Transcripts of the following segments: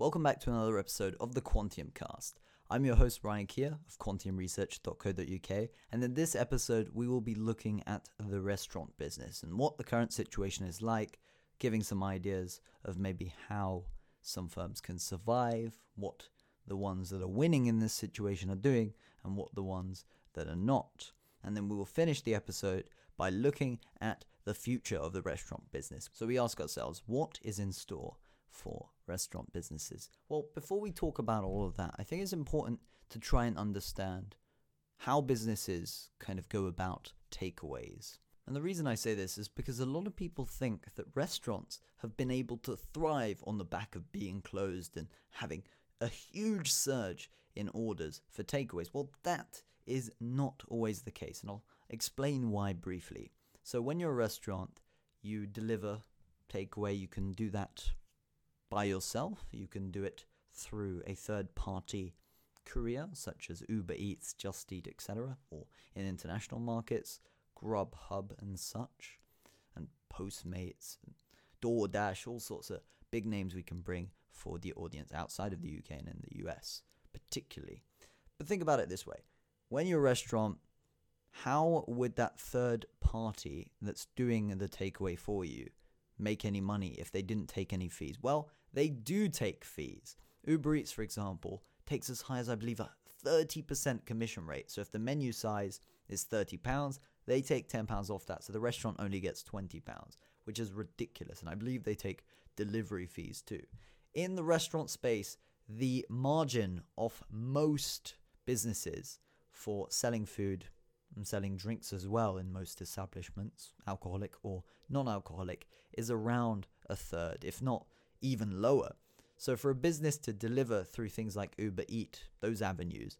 Welcome back to another episode of the Quantium Cast. I'm your host Ryan Keir of quantiumresearch.co.uk, and in this episode, we will be looking at the restaurant business and what the current situation is like, giving some ideas of maybe how some firms can survive, what the ones that are winning in this situation are doing, and what the ones that are not. And then we will finish the episode by looking at the future of the restaurant business. So we ask ourselves, what is in store for restaurant businesses? Well, before we talk about all of that, I think it's important to try and understand how businesses kind of go about takeaways. And the reason I say this is because a lot of people think that restaurants have been able to thrive on the back of being closed and having a huge surge in orders for takeaways. Well, that is not always the case, and I'll explain why briefly. So, when you're a restaurant, you deliver takeaway, you can do that by yourself. You can do it through a third party courier, such as Uber Eats, Just Eat, etc., or in international markets, Grubhub and such, and Postmates, DoorDash, all sorts of big names we can bring for the audience outside of the UK and in the US, particularly. But think about it this way when you're a restaurant, how would that third party that's doing the takeaway for you make any money if they didn't take any fees? Well, they do take fees. Uber Eats, for example, takes as high as I believe a 30% commission rate. So if the menu size is £30, they take £10 off that. So the restaurant only gets £20, which is ridiculous. And I believe they take delivery fees too. In the restaurant space, the margin of most businesses for selling food and selling drinks as well in most establishments, alcoholic or non alcoholic, is around a third, if not even lower. So, for a business to deliver through things like Uber Eat, those avenues,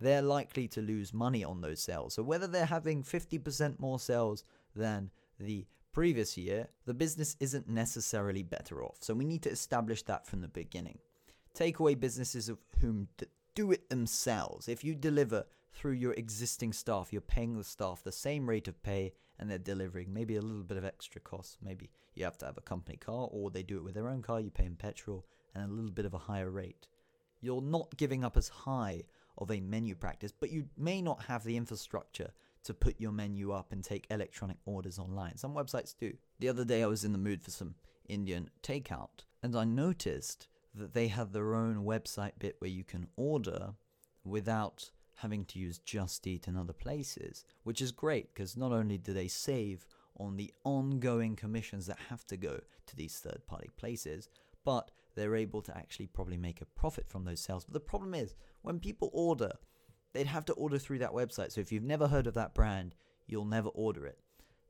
they're likely to lose money on those sales. So, whether they're having 50% more sales than the previous year, the business isn't necessarily better off. So, we need to establish that from the beginning. Takeaway businesses of whom do it themselves. If you deliver through your existing staff, you're paying the staff the same rate of pay and they're delivering maybe a little bit of extra cost. Maybe you have to have a company car or they do it with their own car, you pay in petrol and a little bit of a higher rate. You're not giving up as high of a menu practice, but you may not have the infrastructure to put your menu up and take electronic orders online. Some websites do. The other day I was in the mood for some Indian takeout and I noticed that they have their own website bit where you can order without having to use Just Eat and other places, which is great because not only do they save on the ongoing commissions that have to go to these third party places, but they're able to actually probably make a profit from those sales. But the problem is, when people order, they'd have to order through that website. So if you've never heard of that brand, you'll never order it.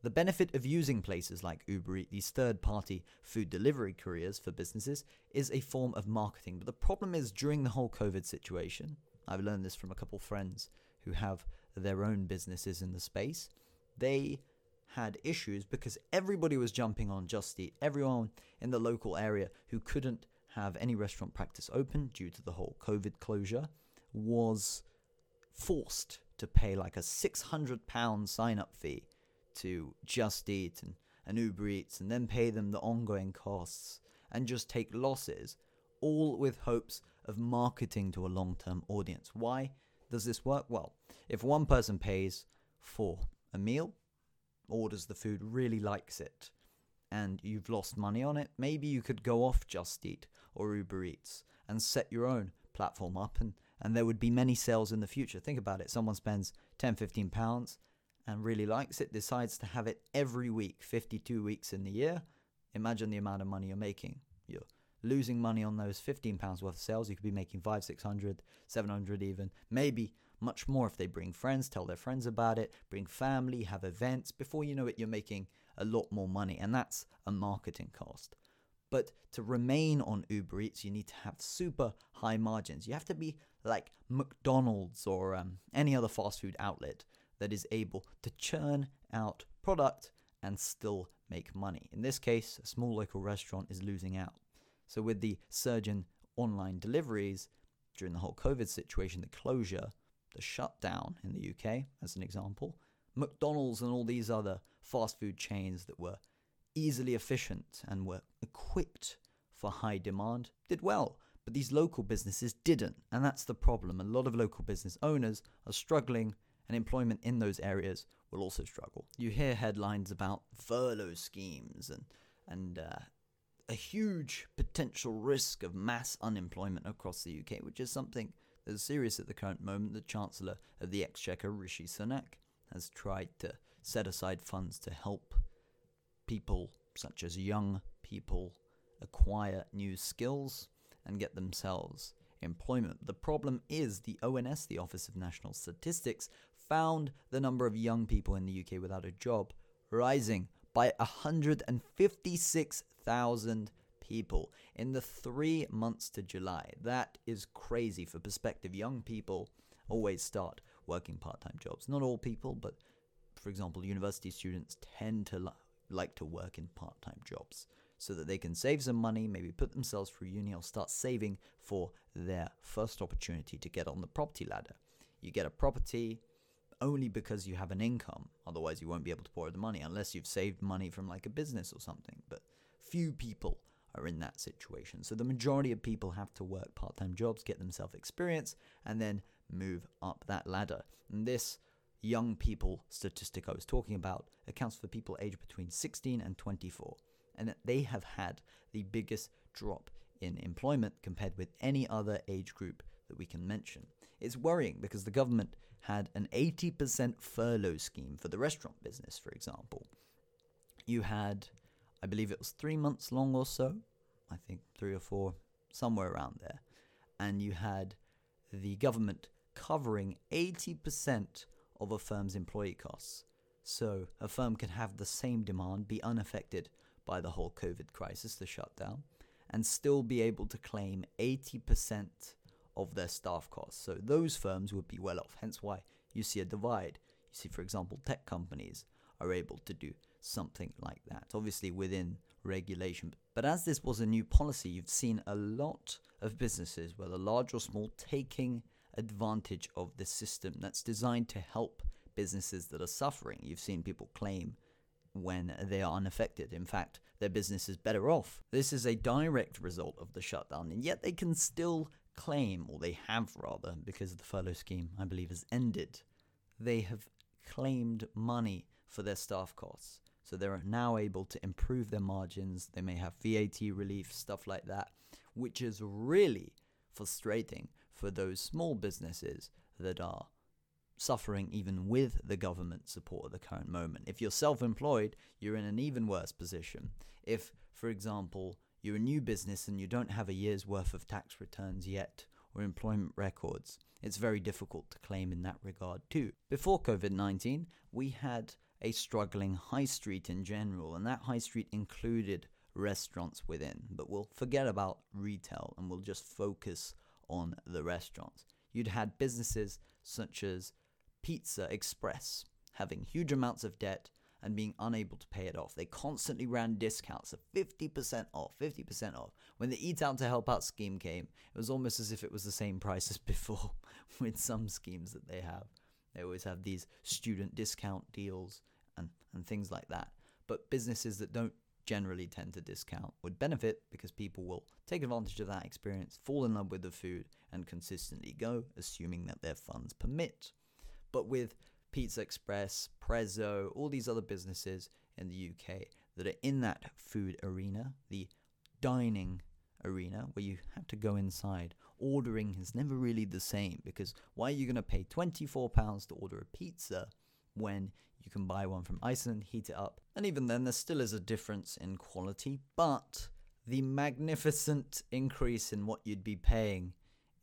The benefit of using places like Uber Eats, these third party food delivery couriers for businesses, is a form of marketing. But the problem is during the whole COVID situation, I've learned this from a couple friends who have their own businesses in the space. They had issues because everybody was jumping on Just Eat. Everyone in the local area who couldn't have any restaurant practice open due to the whole COVID closure was forced to pay like a £600 sign up fee to Just Eat and, and Uber Eats and then pay them the ongoing costs and just take losses, all with hopes of marketing to a long term audience. Why does this work? Well, if one person pays for a meal, orders the food, really likes it, and you've lost money on it, maybe you could go off Just Eat or Uber Eats and set your own platform up and, and there would be many sales in the future. Think about it. Someone spends 10, 15 pounds and really likes it, decides to have it every week, 52 weeks in the year. Imagine the amount of money you're making. You're losing money on those 15 pounds worth of sales. You could be making five, 600, 700 even, maybe much more if they bring friends, tell their friends about it, bring family, have events. Before you know it, you're making a lot more money, and that's a marketing cost. But to remain on Uber Eats, you need to have super high margins. You have to be like McDonald's or um, any other fast food outlet that is able to churn out product and still make money. In this case, a small local restaurant is losing out. So, with the surge in online deliveries during the whole COVID situation, the closure, the shutdown in the UK, as an example, McDonald's and all these other fast food chains that were easily efficient and were equipped for high demand did well But these local businesses didn't, and that's the problem. A lot of local business owners are struggling, and employment in those areas will also struggle. You hear headlines about furlough schemes and and uh, a huge potential risk of mass unemployment across the UK, which is something that is serious at the current moment. The Chancellor of the Exchequer, Rishi Sunak, has tried to set aside funds to help people, such as young people, acquire new skills and get themselves employment. The problem is the ONS, the Office of National Statistics, found the number of young people in the UK without a job rising by 156,000 people in the three months to July. That is crazy. For perspective, young people always start working part time jobs. Not all people, but for example, university students tend to li- like to work in part time jobs so that they can save some money, maybe put themselves through uni or start saving for their first opportunity to get on the property ladder. You get a property only because you have an income, otherwise, you won't be able to borrow the money unless you've saved money from like a business or something. But few people are in that situation. So the majority of people have to work part time jobs, get themselves experience, and then move up that ladder. And this young people statistic I was talking about accounts for people aged between 16 and 24 and they have had the biggest drop in employment compared with any other age group that we can mention. It's worrying because the government had an 80% furlough scheme for the restaurant business, for example. You had, I believe it was three months long or so, I think three or four, somewhere around there. And you had the government covering 80% of a firm's employee costs. So a firm can have the same demand, be unaffected by the whole COVID crisis, the shutdown, and still be able to claim 80% of their staff costs. So those firms would be well off. Hence why you see a divide. You see, for example, tech companies are able to do something like that, obviously within regulation. But as this was a new policy, you've seen a lot of businesses, whether large or small, taking advantage of the system that's designed to help businesses that are suffering. You've seen people claim when they are unaffected. In fact, their business is better off. This is a direct result of the shutdown, and yet they can still claim, or they have rather, because the furlough scheme, I believe, has ended. They have claimed money for their staff costs. So they're now able to improve their margins. They may have VAT relief, stuff like that, which is really frustrating for those small businesses that are suffering even with the government support at the current moment. If you're self employed, you're in an even worse position. If, for example, you're a new business and you don't have a year's worth of tax returns yet or employment records, it's very difficult to claim in that regard too. Before COVID 19, we had a struggling high street in general, and that high street included restaurants within. But we'll forget about retail and we'll just focus on the restaurants. You'd had businesses such as Pizza Express having huge amounts of debt and being unable to pay it off. They constantly ran discounts of 50% off, 50% off. When the Eat Out to Help Out scheme came, it was almost as if it was the same price as before with some schemes that they have. They always have these student discount deals and, and things like that. But businesses that don't generally tend to discount would benefit because people will take advantage of that experience, fall in love with the food, and consistently go, assuming that their funds permit. But with Pizza Express, Prezzo, all these other businesses in the UK that are in that food arena, the dining arena where you have to go inside. Ordering is never really the same because why are you going to pay £24 to order a pizza when you can buy one from Iceland, heat it up? And even then, there still is a difference in quality, but the magnificent increase in what you'd be paying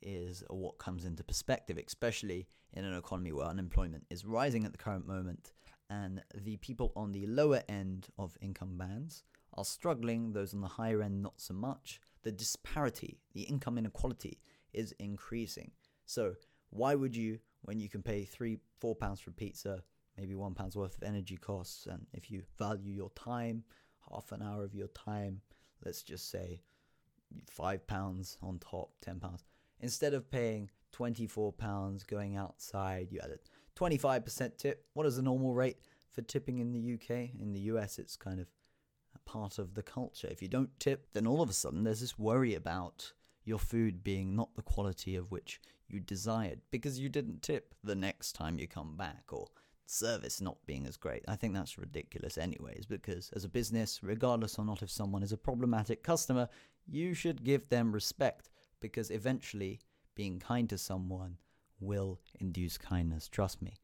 is what comes into perspective, especially in an economy where unemployment is rising at the current moment and the people on the lower end of income bands are struggling, those on the higher end not so much. The disparity, the income inequality is increasing. So, why would you, when you can pay three, four pounds for pizza, maybe one pound's worth of energy costs, and if you value your time, half an hour of your time, let's just say five pounds on top, ten pounds, instead of paying 24 pounds going outside, you add a 25% tip. What is the normal rate for tipping in the UK? In the US, it's kind of part of the culture. If you don't tip, then all of a sudden there's this worry about your food being not the quality of which you desired because you didn't tip the next time you come back or service not being as great. I think that's ridiculous, anyways, because as a business, regardless or not if someone is a problematic customer, you should give them respect because eventually being kind to someone will induce kindness. Trust me.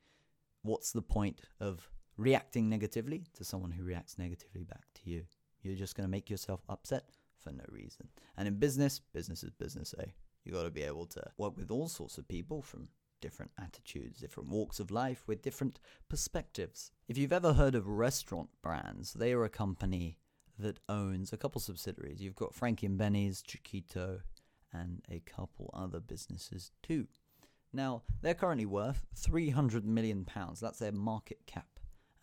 What's the point of reacting negatively to someone who reacts negatively back to you? You're just going to make yourself upset for no reason. And in business, business is business, eh? You got to be able to work with all sorts of people from different attitudes, different walks of life with different perspectives. If you've ever heard of restaurant brands, they are a company that owns a couple subsidiaries. You've got Frankie and Benny's, Chiquito, and a couple other businesses too. Now, they're currently worth 300 million pounds. That's their market cap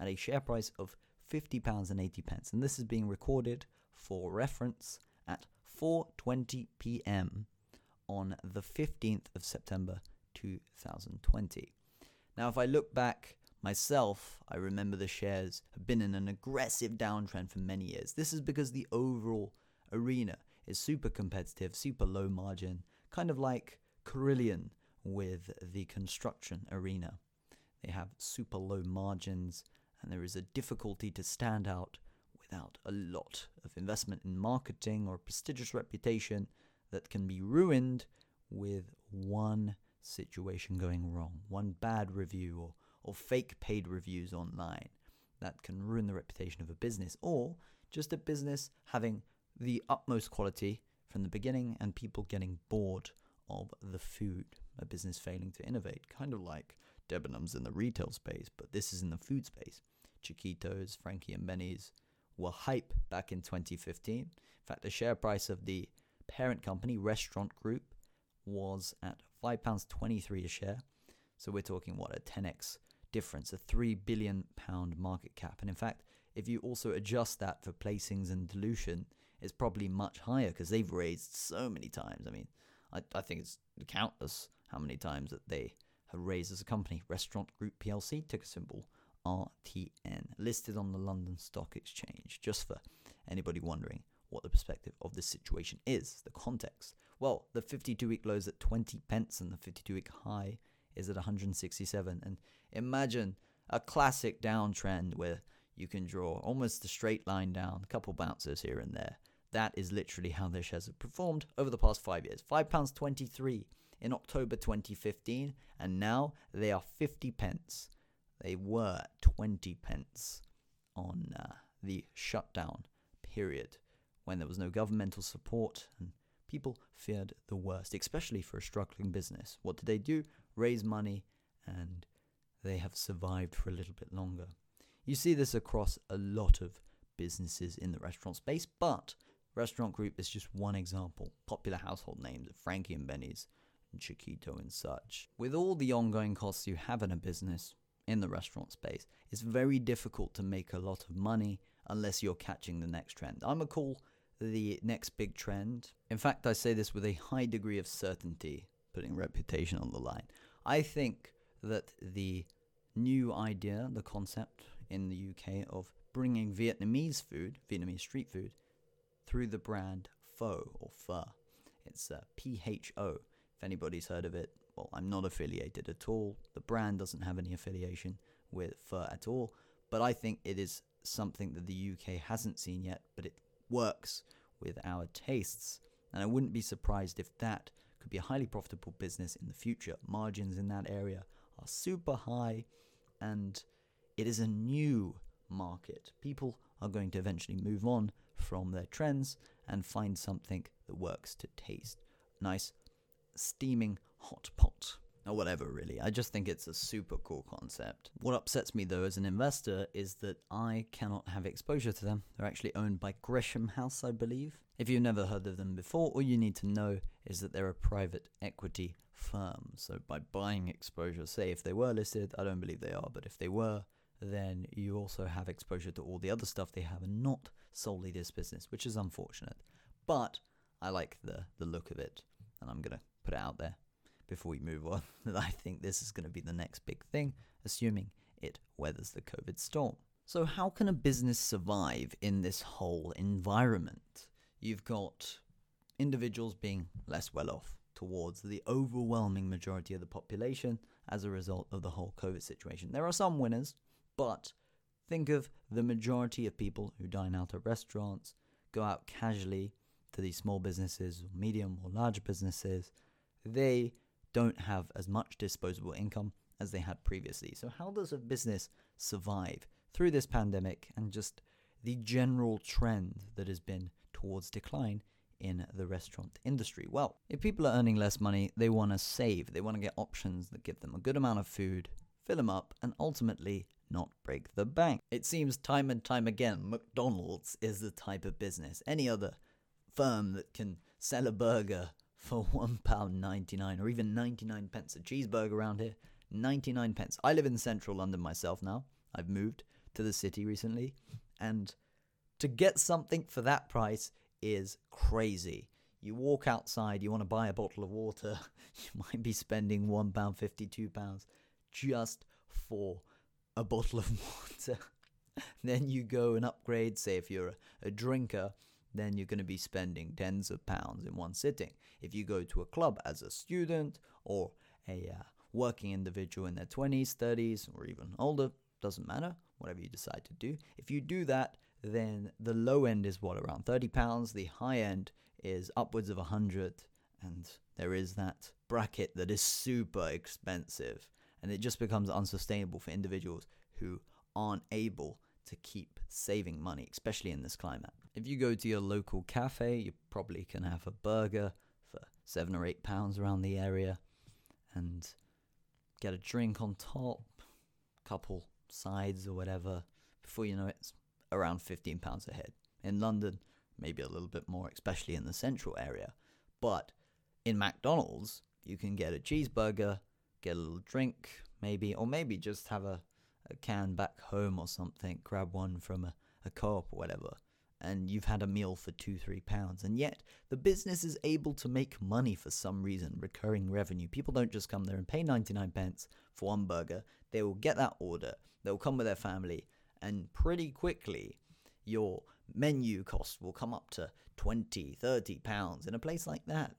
at a share price of 50 pounds and 80 pence. And this is being recorded for reference at 4:20 p.m. on the 15th of September 2020. Now, if I look back myself, I remember the shares have been in an aggressive downtrend for many years. This is because the overall arena is super competitive, super low margin, kind of like Carillion with the construction arena. They have super low margins, and there is a difficulty to stand out without a lot of investment in marketing or a prestigious reputation that can be ruined with one situation going wrong, one bad review or, or fake paid reviews online that can ruin the reputation of a business, or just a business having the utmost quality from the beginning and people getting bored of the food, a business failing to innovate, kind of like Debenhams in the retail space, but this is in the food space. Chiquitos, Frankie and Benny's were hype back in 2015. In fact, the share price of the parent company, Restaurant Group, was at £5.23 a share. So we're talking, what, a 10x difference, a £3 billion market cap. And in fact, if you also adjust that for placings and dilution, it's probably much higher because they've raised so many times. I mean, I, I think it's countless how many times that they have raised as a company. Restaurant Group PLC, ticker symbol RTN, listed on the London Stock Exchange, just for anybody wondering what the perspective of this situation is, the context. Well, the 52 week low is at 20 pence and the 52 week high is at 167. And imagine a classic downtrend where you can draw almost a straight line down, a couple bounces here and there. That is literally how their shares have performed over the past five years. £5.23 in October 2015, and now they are 50 pence. They were 20 pence on uh, the shutdown period when there was no governmental support and people feared the worst, especially for a struggling business. What did they do? Raise money and they have survived for a little bit longer. You see this across a lot of businesses in the restaurant space, but Restaurant Group is just one example. Popular household names of Frankie and Benny's and Chiquito and such. With all the ongoing costs you have in a business in the restaurant space, it's very difficult to make a lot of money unless you're catching the next trend. I'm a call the next big trend. In fact, I say this with a high degree of certainty, putting reputation on the line. I think that the new idea, the concept in the UK of bringing Vietnamese food, Vietnamese street food, through the brand Pho or Pho. It's uh, P H O. If anybody's heard of it, well, I'm not affiliated at all. The brand doesn't have any affiliation with Pho at all. But I think it is something that the UK hasn't seen yet, but it works with our tastes. And I wouldn't be surprised if that could be a highly profitable business in the future. Margins in that area are super high, and it is a new market. People are going to eventually move on from their trends and find something that works to taste. Nice, steaming hot pot or whatever, really. I just think it's a super cool concept. What upsets me though as an investor is that I cannot have exposure to them. They're actually owned by Gresham House, I believe. If you've never heard of them before, all you need to know is that they're a private equity firm. So by buying exposure, say if they were listed, I don't believe they are, but if they were, then you also have exposure to all the other stuff they have and not solely this business, which is unfortunate. But I like the the look of it, and I'm gonna put it out there before we move on that I think this is going to be the next big thing, assuming it weathers the COVID storm. So, how can a business survive in this whole environment? You've got individuals being less well off towards the overwhelming majority of the population as a result of the whole COVID situation. There are some winners, but think of the majority of people who dine out at restaurants, go out casually to these small businesses, medium or large businesses. They don't have as much disposable income as they had previously. So, how does a business survive through this pandemic and just the general trend that has been towards decline in the restaurant industry? Well, if people are earning less money, they want to save. They want to get options that give them a good amount of food, fill them up, and ultimately not break the bank. It seems time and time again McDonald's is the type of business. Any other firm that can sell a burger for £1.99 or even 99 pence a cheeseburger around here, 99 pence. I live in central London myself now. I've moved to the city recently, and to get something for that price is crazy. You walk outside, you want to buy a bottle of water, you might be spending £1.50, £2 just for a bottle of water. then you go and upgrade, say, if you're a, a drinker, then you're going to be spending tens of pounds in one sitting. If you go to a club as a student or a uh, working individual in their 20s, 30s, or even older, doesn't matter, whatever you decide to do. If you do that, then the low end is what around 30 pounds the high end is upwards of 100 and there is that bracket that is super expensive and it just becomes unsustainable for individuals who aren't able to keep saving money especially in this climate if you go to your local cafe you probably can have a burger for 7 or 8 pounds around the area and get a drink on top couple sides or whatever before you know it, it's around £15 a head. In London, maybe a little bit more, especially in the central area. But in McDonald's, you can get a cheeseburger, get a little drink, maybe, or maybe just have a, a can back home or something, grab one from a, a co op or whatever, and you've had a meal for two, three pounds. And yet, the business is able to make money for some reason, recurring revenue. People don't just come there and pay 99 pence for one burger, they will get that order, they'll come with their family, and pretty quickly your menu cost will come up to 20 30 pounds in a place like that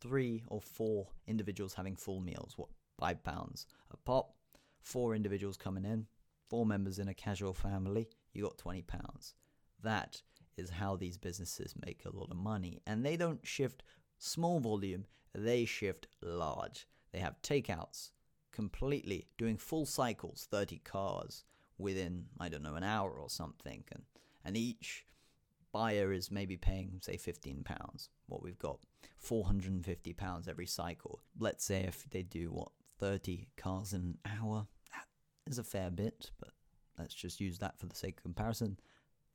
three or four individuals having full meals what five pounds a pop four individuals coming in four members in a casual family you got 20 pounds that is how these businesses make a lot of money and they don't shift small volume they shift large they have takeouts completely doing full cycles 30 cars within I don't know an hour or something, and and each buyer is maybe paying say 15 pounds. What we've got 450 pounds every cycle. Let's say if they do what 30 cars an hour, that is a fair bit, but let's just use that for the sake of comparison.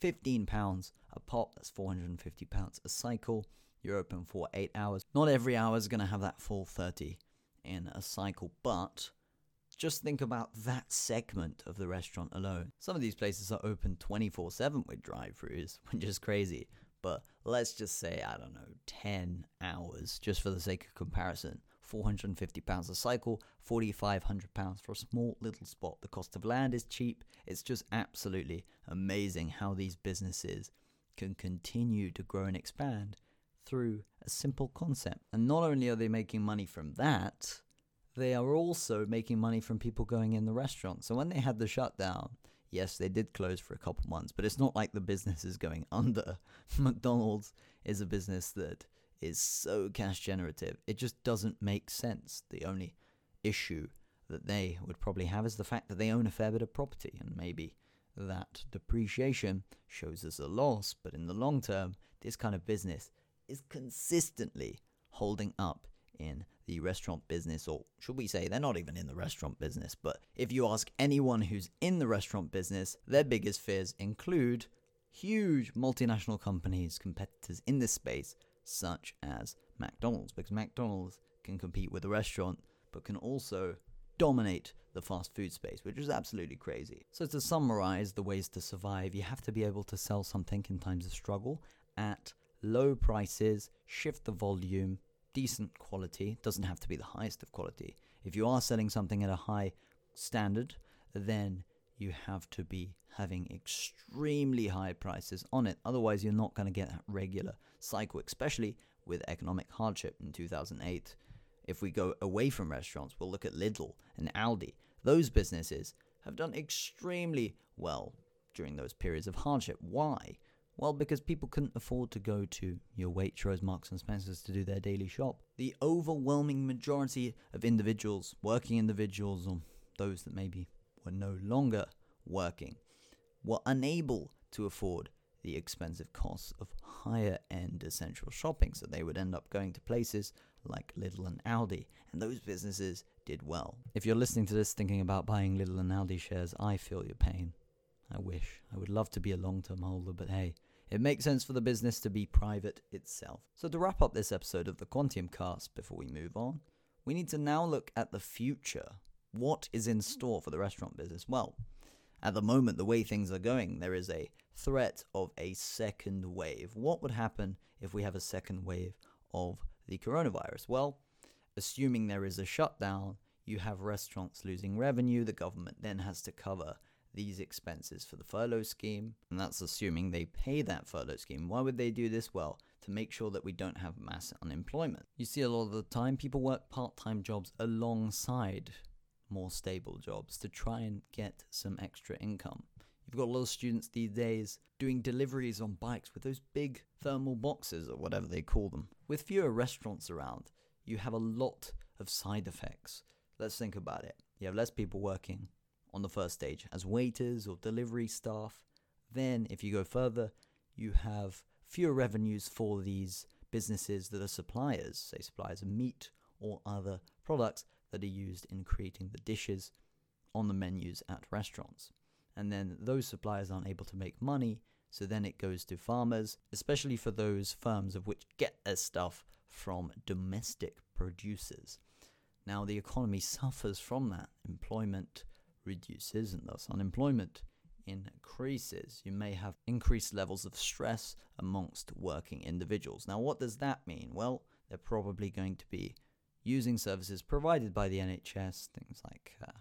15 pounds a pop, that's 450 pounds a cycle. You're open for 8 hours. Not every hour is going to have that full 30 in a cycle, but just think about that segment of the restaurant alone. Some of these places are open 24 7 with drive throughs, which is crazy. But let's just say, I don't know, 10 hours, just for the sake of comparison. £450 a cycle, £4,500 for a small little spot. The cost of land is cheap. It's just absolutely amazing how these businesses can continue to grow and expand through a simple concept. And not only are they making money from that, they are also making money from people going in the restaurant. So when they had the shutdown, yes, they did close for a couple months, but it's not like the business is going under. McDonald's is a business that is so cash generative. It just doesn't make sense. The only issue that they would probably have is the fact that they own a fair bit of property and maybe that depreciation shows as a loss, but in the long term, this kind of business is consistently holding up in the restaurant business, or should we say they're not even in the restaurant business, but if you ask anyone who's in the restaurant business, their biggest fears include huge multinational companies, competitors in this space, such as McDonald's, because McDonald's can compete with a restaurant, but can also dominate the fast food space, which is absolutely crazy. So, to summarize the ways to survive, you have to be able to sell something in times of struggle at low prices, shift the volume, decent quality, doesn't have to be the highest of quality. If you are selling something at a high standard, then you have to be having extremely high prices on it. Otherwise, you're not going to get that regular cycle, especially with economic hardship in 2008. If we go away from restaurants, we'll look at Lidl and Aldi. Those businesses have done extremely well during those periods of hardship. Why? Well, because people couldn't afford to go to your Waitrose, Marks and Spencers to do their daily shop. The overwhelming majority of individuals, working individuals, or those that maybe were no longer working, were unable to afford the expensive costs of higher end essential shopping. So they would end up going to places like Lidl and Aldi, and those businesses did well. If you're listening to this thinking about buying Lidl and Aldi shares, I feel your pain. I wish. I would love to be a long term holder, but hey, it makes sense for the business to be private itself. So, to wrap up this episode of the Quantium Cast before we move on, we need to now look at the future. What is in store for the restaurant business? Well, at the moment, the way things are going, there is a threat of a second wave. What would happen if we have a second wave of the coronavirus? Well, assuming there is a shutdown, you have restaurants losing revenue, the government then has to cover these expenses for the furlough scheme, and that's assuming they pay that furlough scheme. Why would they do this? Well, to make sure that we don't have mass unemployment. You see, a lot of the time, people work part time jobs alongside more stable jobs to try and get some extra income. You've got a lot of students these days doing deliveries on bikes with those big thermal boxes or whatever they call them. With fewer restaurants around, you have a lot of side effects. Let's think about it. You have less people working on the first stage as waiters or delivery staff. Then, if you go further, you have fewer revenues for these businesses that are suppliers, say suppliers of meat or other products that are used in creating the dishes on the menus at restaurants. And then those suppliers aren't able to make money, so then it goes to farmers, especially for those firms of which get their stuff from domestic producers. Now, the economy suffers from that. Employment reduces, and thus unemployment increases. You may have increased levels of stress amongst working individuals. Now, what does that mean? Well, they're probably going to be using services provided by the NHS, things like uh,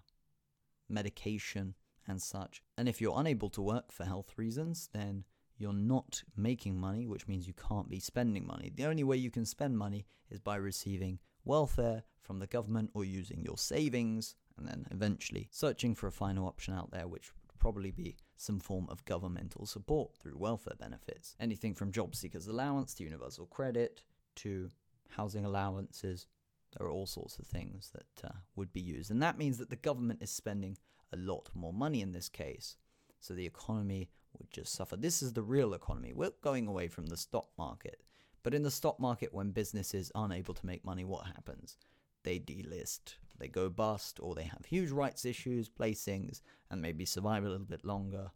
medication and such. And if you're unable to work for health reasons, then you're not making money, which means you can't be spending money. The only way you can spend money is by receiving welfare from the government or using your savings, and then eventually searching for a final option out there, which would probably be some form of governmental support through welfare benefits. Anything from job seekers allowance to universal credit to housing allowances, there are all sorts of things that uh, would be used. And that means that the government is spending a lot more money in this case. So the economy would just suffer. This is the real economy. We're going away from the stock market. But in the stock market, when businesses aren't able to make money, what happens? They delist, they go bust, or they have huge rights issues, placings, and maybe survive a little bit longer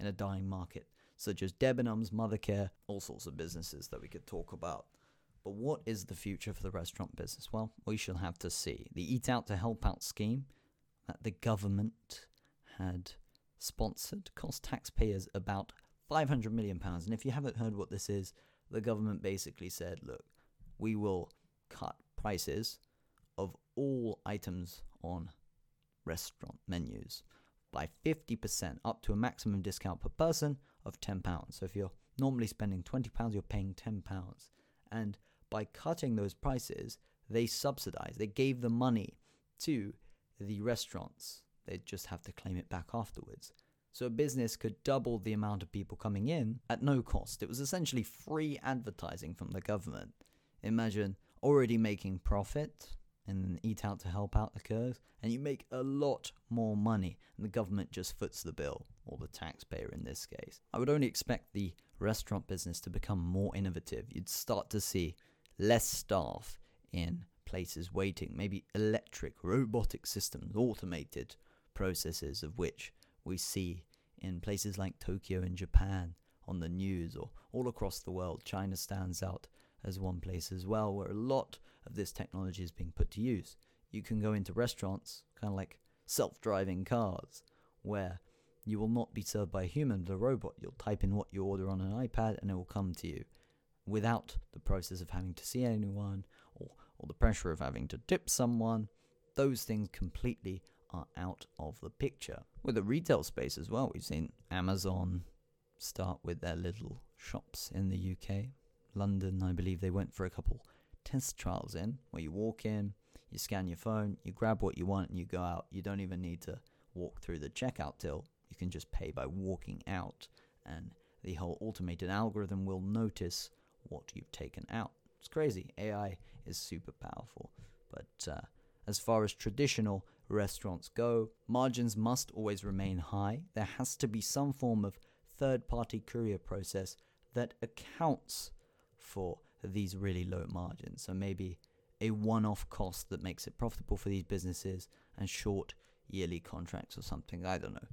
in a dying market, such as Debenhams, Mothercare, all sorts of businesses that we could talk about. But what is the future for the restaurant business? Well, we shall have to see. The Eat Out to Help Out scheme that the government had sponsored cost taxpayers about 500 million pounds. And if you haven't heard what this is, the government basically said, look, we will cut prices of all items on restaurant menus by 50% up to a maximum discount per person of £10. So if you're normally spending £20, you're paying £10. And by cutting those prices, they subsidized, they gave the money to the restaurants. They'd just have to claim it back afterwards. So a business could double the amount of people coming in at no cost. It was essentially free advertising from the government. Imagine already making profit and then eat out to help out occurs, and you make a lot more money, and the government just foots the bill, or the taxpayer in this case. I would only expect the restaurant business to become more innovative. You'd start to see less staff in places waiting, maybe electric, robotic systems, automated processes of which we see in places like Tokyo in Japan on the news or all across the world. China stands out as one place as well where a lot of this technology is being put to use. You can go into restaurants, kind of like self driving cars, where you will not be served by a human but a robot. You'll type in what you order on an iPad and it will come to you without the process of having to see anyone or, or the pressure of having to tip someone. Those things completely are out of the picture. With the retail space as well, we've seen Amazon start with their little shops in the UK. London, I believe they went for a couple test trials in where you walk in, you scan your phone, you grab what you want, and you go out. You don't even need to walk through the checkout till. You can just pay by walking out, and the whole automated algorithm will notice what you've taken out. It's crazy. AI is super powerful. But uh, as far as traditional restaurants go, margins must always remain high. There has to be some form of third party courier process that accounts for these really low margins. So maybe a one off cost that makes it profitable for these businesses and short yearly contracts or something. I don't know.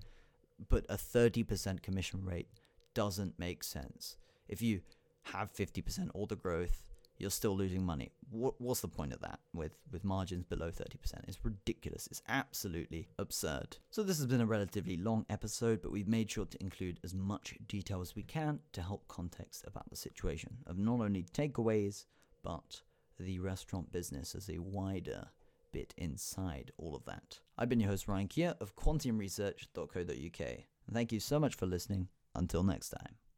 But a 30% commission rate doesn't make sense. If you have 50% order growth, you're still losing money. What, what's the point of that with, with margins below 30%? It's ridiculous. It's absolutely absurd. So, this has been a relatively long episode, but we've made sure to include as much detail as we can to help context about the situation of not only takeaways, but the restaurant business as a wider bit inside all of that. I've been your host, Ryan Kia of quantiumresearch.co.uk. Thank you so much for listening. Until next time.